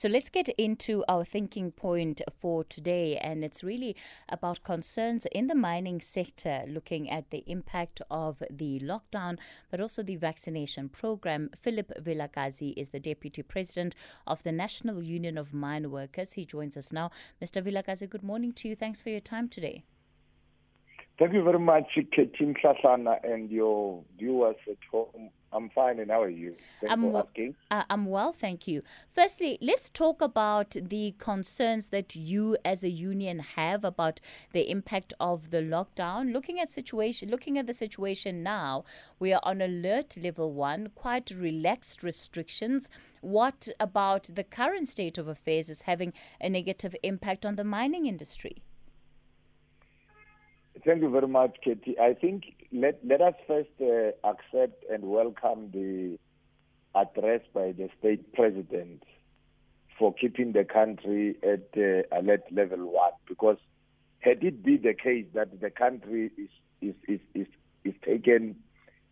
So let's get into our thinking point for today, and it's really about concerns in the mining sector, looking at the impact of the lockdown, but also the vaccination program. Phillip Vilakazi is the Deputy President of the National Union of Mine Workers. He joins us now. Mr. Vilakazi, good morning to you. Thanks for your time today. Thank you very much, Ketin Klasana, and your viewers at home. I'm fine, and how are you? Thanks I'm, for asking. Uh, I'm well, thank you. Firstly, let's talk about the concerns that you as a union have about the impact of the lockdown. Looking at situation, looking at the situation now, we are on alert level one, quite relaxed restrictions. What about the current state of affairs is having a negative impact on the mining industry? Thank you very much, Katie. I think let, let us first uh, accept and welcome the address by the state president for keeping the country at uh, alert level one. Because had it be the case that the country is is is is, is taken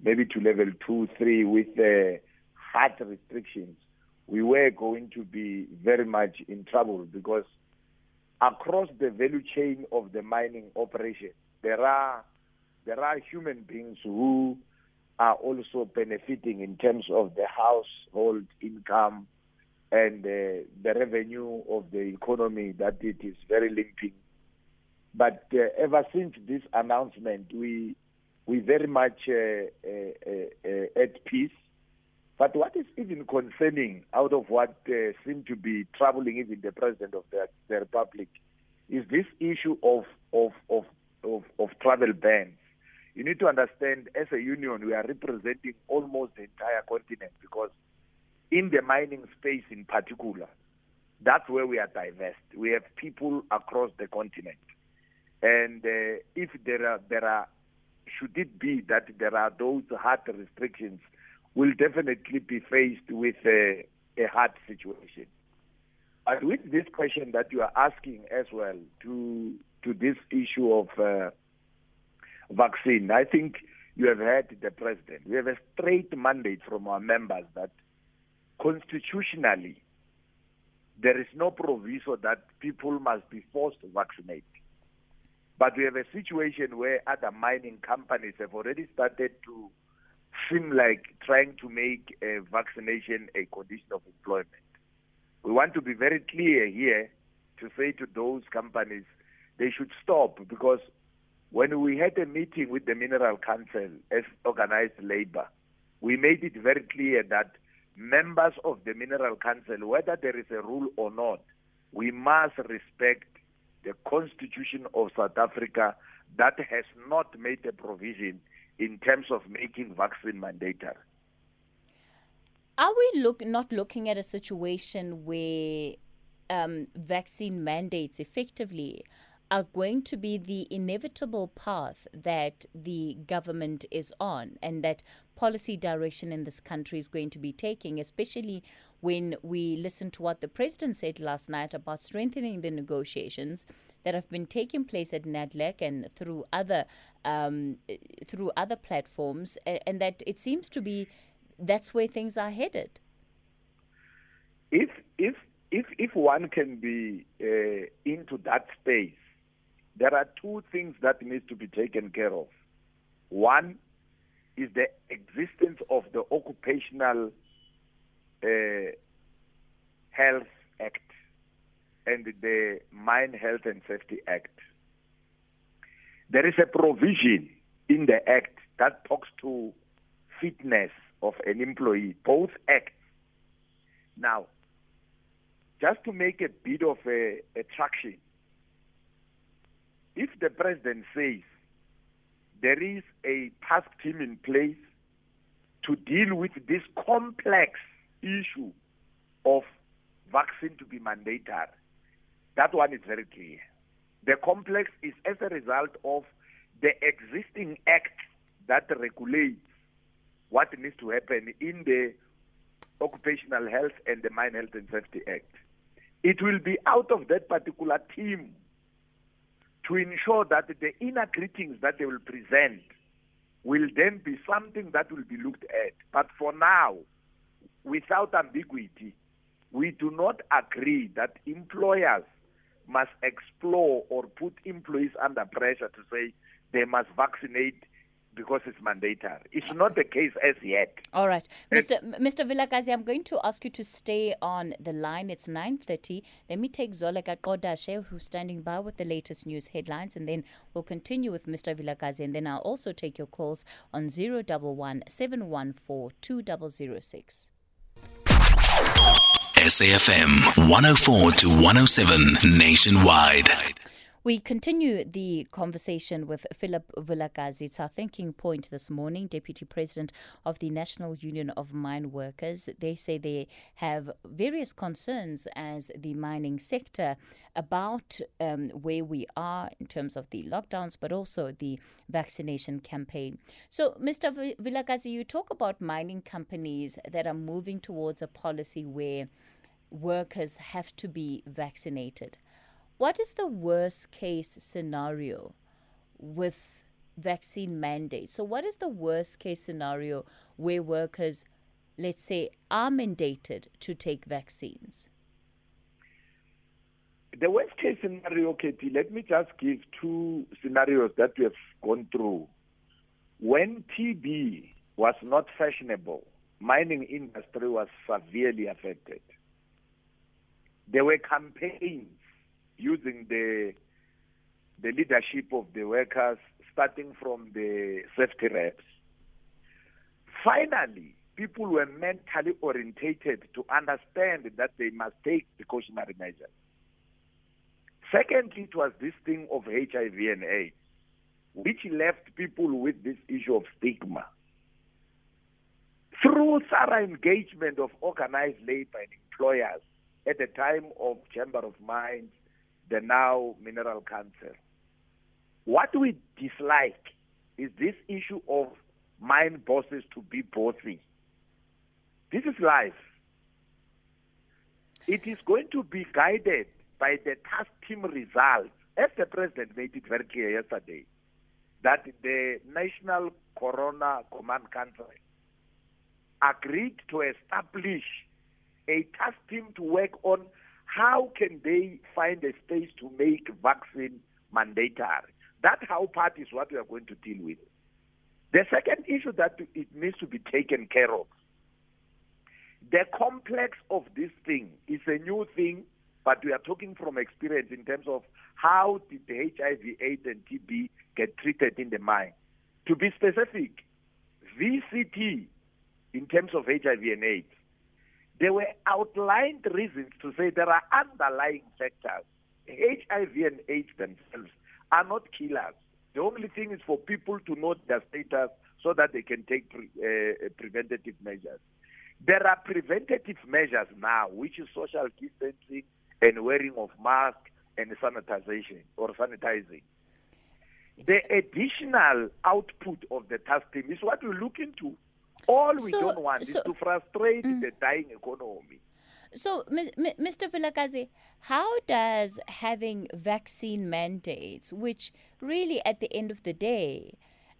maybe to level two, three with uh, hard restrictions, we were going to be very much in trouble because across the value chain of the mining operation there are there are human beings who are also benefiting in terms of the household income and uh, the revenue of the economy that it is very limping. But uh, ever since this announcement, we we very much uh, uh, uh, uh at peace. But what is even concerning out of what seemed to be troubling even the president of the, the republic is this issue of of of of, of travel bans. You need to understand, as a union, we are representing almost the entire continent because in the mining space in particular, that's where we are diverse. We have people across the continent. And uh, if there are, there are, should it be that there are those hard restrictions, we'll definitely be faced with a, a hard situation. But with this question that you are asking as well to to this issue of uh, vaccine, I think you have heard the president. We have a straight mandate from our members that constitutionally there is no proviso that people must be forced to vaccinate. But we have a situation where other mining companies have already started to seem like trying to make vaccination a condition of employment. We want to be very clear here to say to those companies they should stop because when we had a meeting with the Mineral Council as organized labor, we made it very clear that members of the Mineral Council, whether there is a rule or not, we must respect the Constitution of South Africa that has not made a provision in terms of making vaccine mandatory. Are we look not looking at a situation where um, vaccine mandates effectively are going to be the inevitable path that the government is on and that policy direction in this country is going to be taking, especially when we listen to what the president said last night about strengthening the negotiations that have been taking place at NEDLAC and through other um, through other platforms, and that it seems to be that's where things are headed. If if if if one can be uh, into that space, there are two things that needs to be taken care of. One is the existence of the Occupational Health Act and the Mine Health and Safety Act. There is a provision in the Act that talks to fitness of an employee, both acts. Now, just to make a bit of a, a traction, if the president says there is a task team in place to deal with this complex issue of vaccine to be mandated, that one is very clear. The complex is as a result of the existing act that regulates what needs to happen in the Occupational Health and the Mine Health and Safety Act. It will be out of that particular team to ensure that the inner greetings that they will present will then be something that will be looked at. But for now, without ambiguity, we do not agree that employers must explore or put employees under pressure to say they must vaccinate because it's mandatory. It's not the case as yet. All right. Mr. Mr. Vilakazi, I'm going to ask you to stay on the line. It's 9.30. Let me take Zoleka Kodashe, who's standing by with the latest news headlines, and then we'll continue with Mr. Vilakazi, and then I'll also take your calls on 011 714 2006. SAFM 104 to 107 nationwide. We continue the conversation with Phillip Vilakazi. It's our thinking point this morning, Deputy President of the National Union of Mine Workers. They say they have various concerns as the mining sector about um, where we are in terms of the lockdowns, but also the vaccination campaign. So, Mr. Vilakazi, you talk about mining companies that are moving towards a policy where workers have to be vaccinated. What is the worst case scenario with vaccine mandates? So, what is the worst case scenario where workers, let's say, are mandated to take vaccines? The worst case scenario, Katie, let me just give two scenarios that we have gone through. When TB was not fashionable, mining industry was severely affected. There were campaigns using the the leadership of the workers, starting from the safety reps. Finally, people were mentally orientated to understand that they must take precautionary measures. Secondly, it was this thing of HIV and AIDS, which left people with this issue of stigma. Through thorough engagement of organized labor and employers at the time of Chamber of Mines, the now mineral council. What we dislike is this issue of mine bosses to be bossy. This is life. It is going to be guided by the task team results, as the president made it very clear yesterday, that the National Corona Command Council agreed to establish a task team to work on how can they find a space to make vaccine mandatory? That how part is what we are going to deal with. The second issue that it needs to be taken care of. The complex of this thing is a new thing, but we are talking from experience in terms of how did the HIV, AIDS, and TB get treated in the mine. To be specific, VCT in terms of HIV and AIDS there were outlined reasons to say there are underlying factors. HIV and AIDS themselves are not killers. The only thing is for people to know their status so that they can take pre- uh, preventative measures. There are preventative measures now, which is social distancing and wearing of masks and sanitization or sanitizing. The additional output of the task team is what we look into. All we so, don't want so, is to frustrate mm. the dying economy. So, Mr. Vilakazi, how does having vaccine mandates, which really at the end of the day,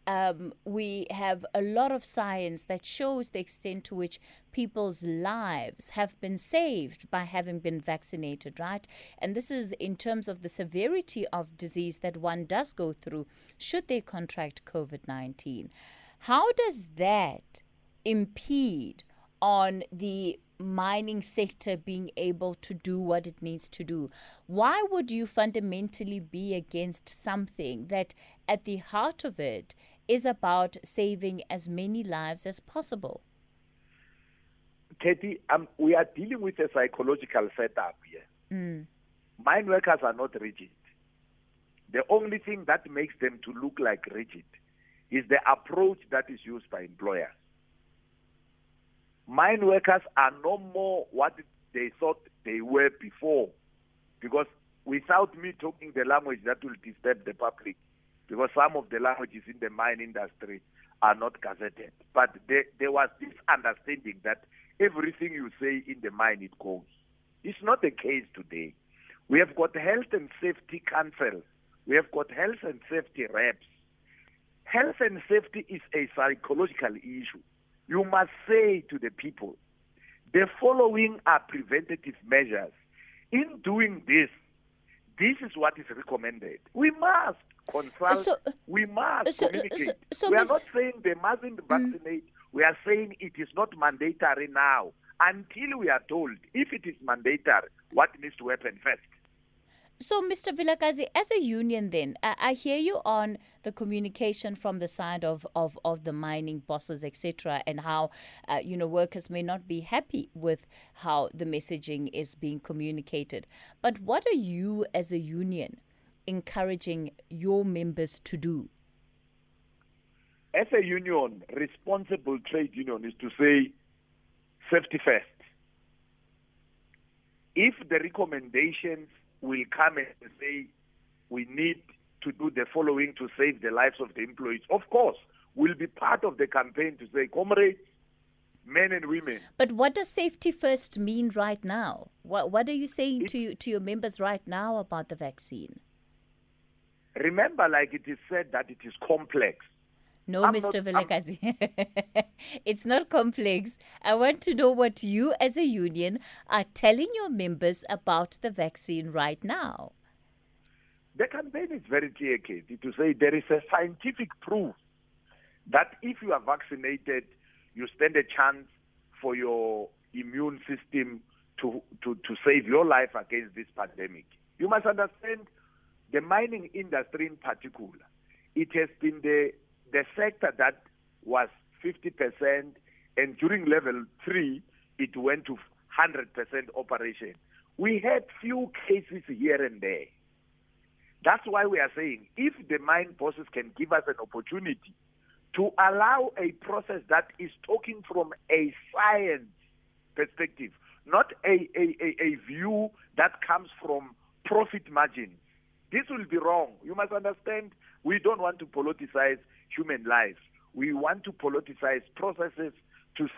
um, we have a lot of science that shows the extent to which people's lives have been saved by having been vaccinated, right? And this is in terms of the severity of disease that one does go through should they contract COVID 19. How does that impede on the mining sector being able to do what it needs to do. Why would you fundamentally be against something that, at the heart of it, is about saving as many lives as possible? Katie, um, we are dealing with a psychological setup here. Mm. Mine workers are not rigid. The only thing that makes them to look like rigid is the approach that is used by employers mine workers are no more what they thought they were before. Because without me talking the language that will disturb the public, because some of the languages in the mine industry are not gazetted. But there, there was this understanding that everything you say in the mine, it goes. It's not the case today. We have got health and safety councils. We have got health and safety reps. Health and safety is a psychological issue you must say to the people, The following are preventative measures. In doing this, this is what is recommended. We must consult. So- we must so- communicate. so- we are not saying they mustn't mm. vaccinate. We are saying it is not mandatory now until we are told if it is mandatory, what needs to happen first. So, Mr. Vilakazi, as a union, then, I, I hear you on the communication from the side of, of, of the mining bosses, etc., and how, uh, you know, workers may not be happy with how the messaging is being communicated. But what are you, as a union, encouraging your members to do? As a union, responsible trade union is to say safety first. If the recommendations will come and say we need to do the following to save the lives of the employees, of course, we'll be part of the campaign to say, comrades, men and women, But what does safety first mean right now? What, what are you saying to, to your members right now about the vaccine? remember, like it is said, that it is complex. No, I'm Mr. Vilakazi. it's not complex. I want to know what you, as a union, are telling your members about the vaccine right now. The campaign is very clear, Katie, to say there is a scientific proof that if you are vaccinated, you stand a chance for your immune system to, to, to save your life against this pandemic. You must understand the mining industry in particular. It has been the, the sector that was 50%, and during level three, it went to 100% operation. We had few cases here and there. That's why we are saying if the mine bosses can give us an opportunity to allow a process that is talking from a science perspective, not a, a, a, a view that comes from profit margins. This will be wrong. You must understand we don't want to politicize human lives. We want to politicize processes to,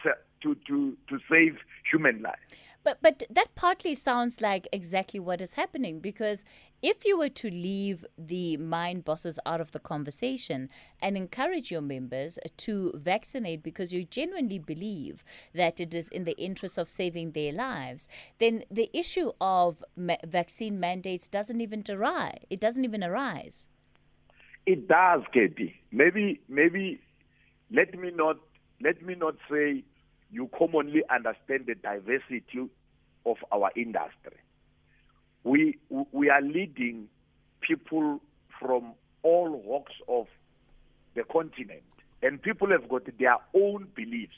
to, to, to save human lives. But but that partly sounds like exactly what is happening because if you were to leave the mine bosses out of the conversation and encourage your members to vaccinate because you genuinely believe that it is in the interest of saving their lives, then the issue of ma- vaccine mandates doesn't even arise. It doesn't even arise. It does, Katie. Maybe, maybe, let me not let me not say you commonly understand the diversity of our industry. We we are leading people from all walks of the continent, and people have got their own beliefs.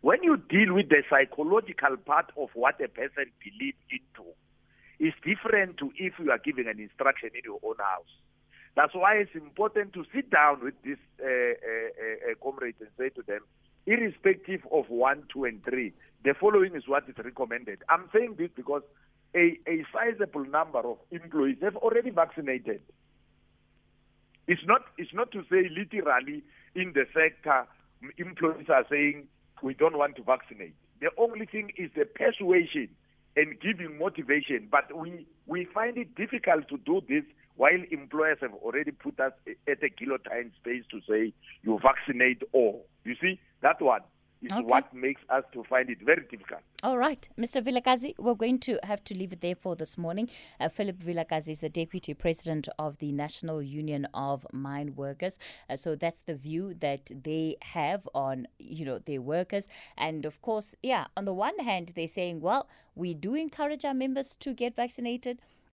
When you deal with the psychological part of what a person believes into, it's different to if you are giving an instruction in your own house. That's why it's important to sit down with these uh, uh, uh, uh, comrades and say to them, irrespective of one, two, and three, the following is what is recommended. I'm saying this because a, a sizable number of employees have already vaccinated. It's not, it's not to say literally in the sector, employees are saying we don't want to vaccinate. The only thing is the persuasion and giving motivation. But we, we find it difficult to do this while employers have already put us at a guillotine space to say you vaccinate all. You see, that one is Okay. what makes us to find it very difficult. All right, Mr. Vilakazi, we're going to have to leave it there for this morning. Uh, Phillip Vilakazi is the Deputy President of the National Union of Mine Workers. Uh, so that's the view that they have on, you know, their workers. And of course, yeah, on the one hand, they're saying, well, we do encourage our members to get vaccinated.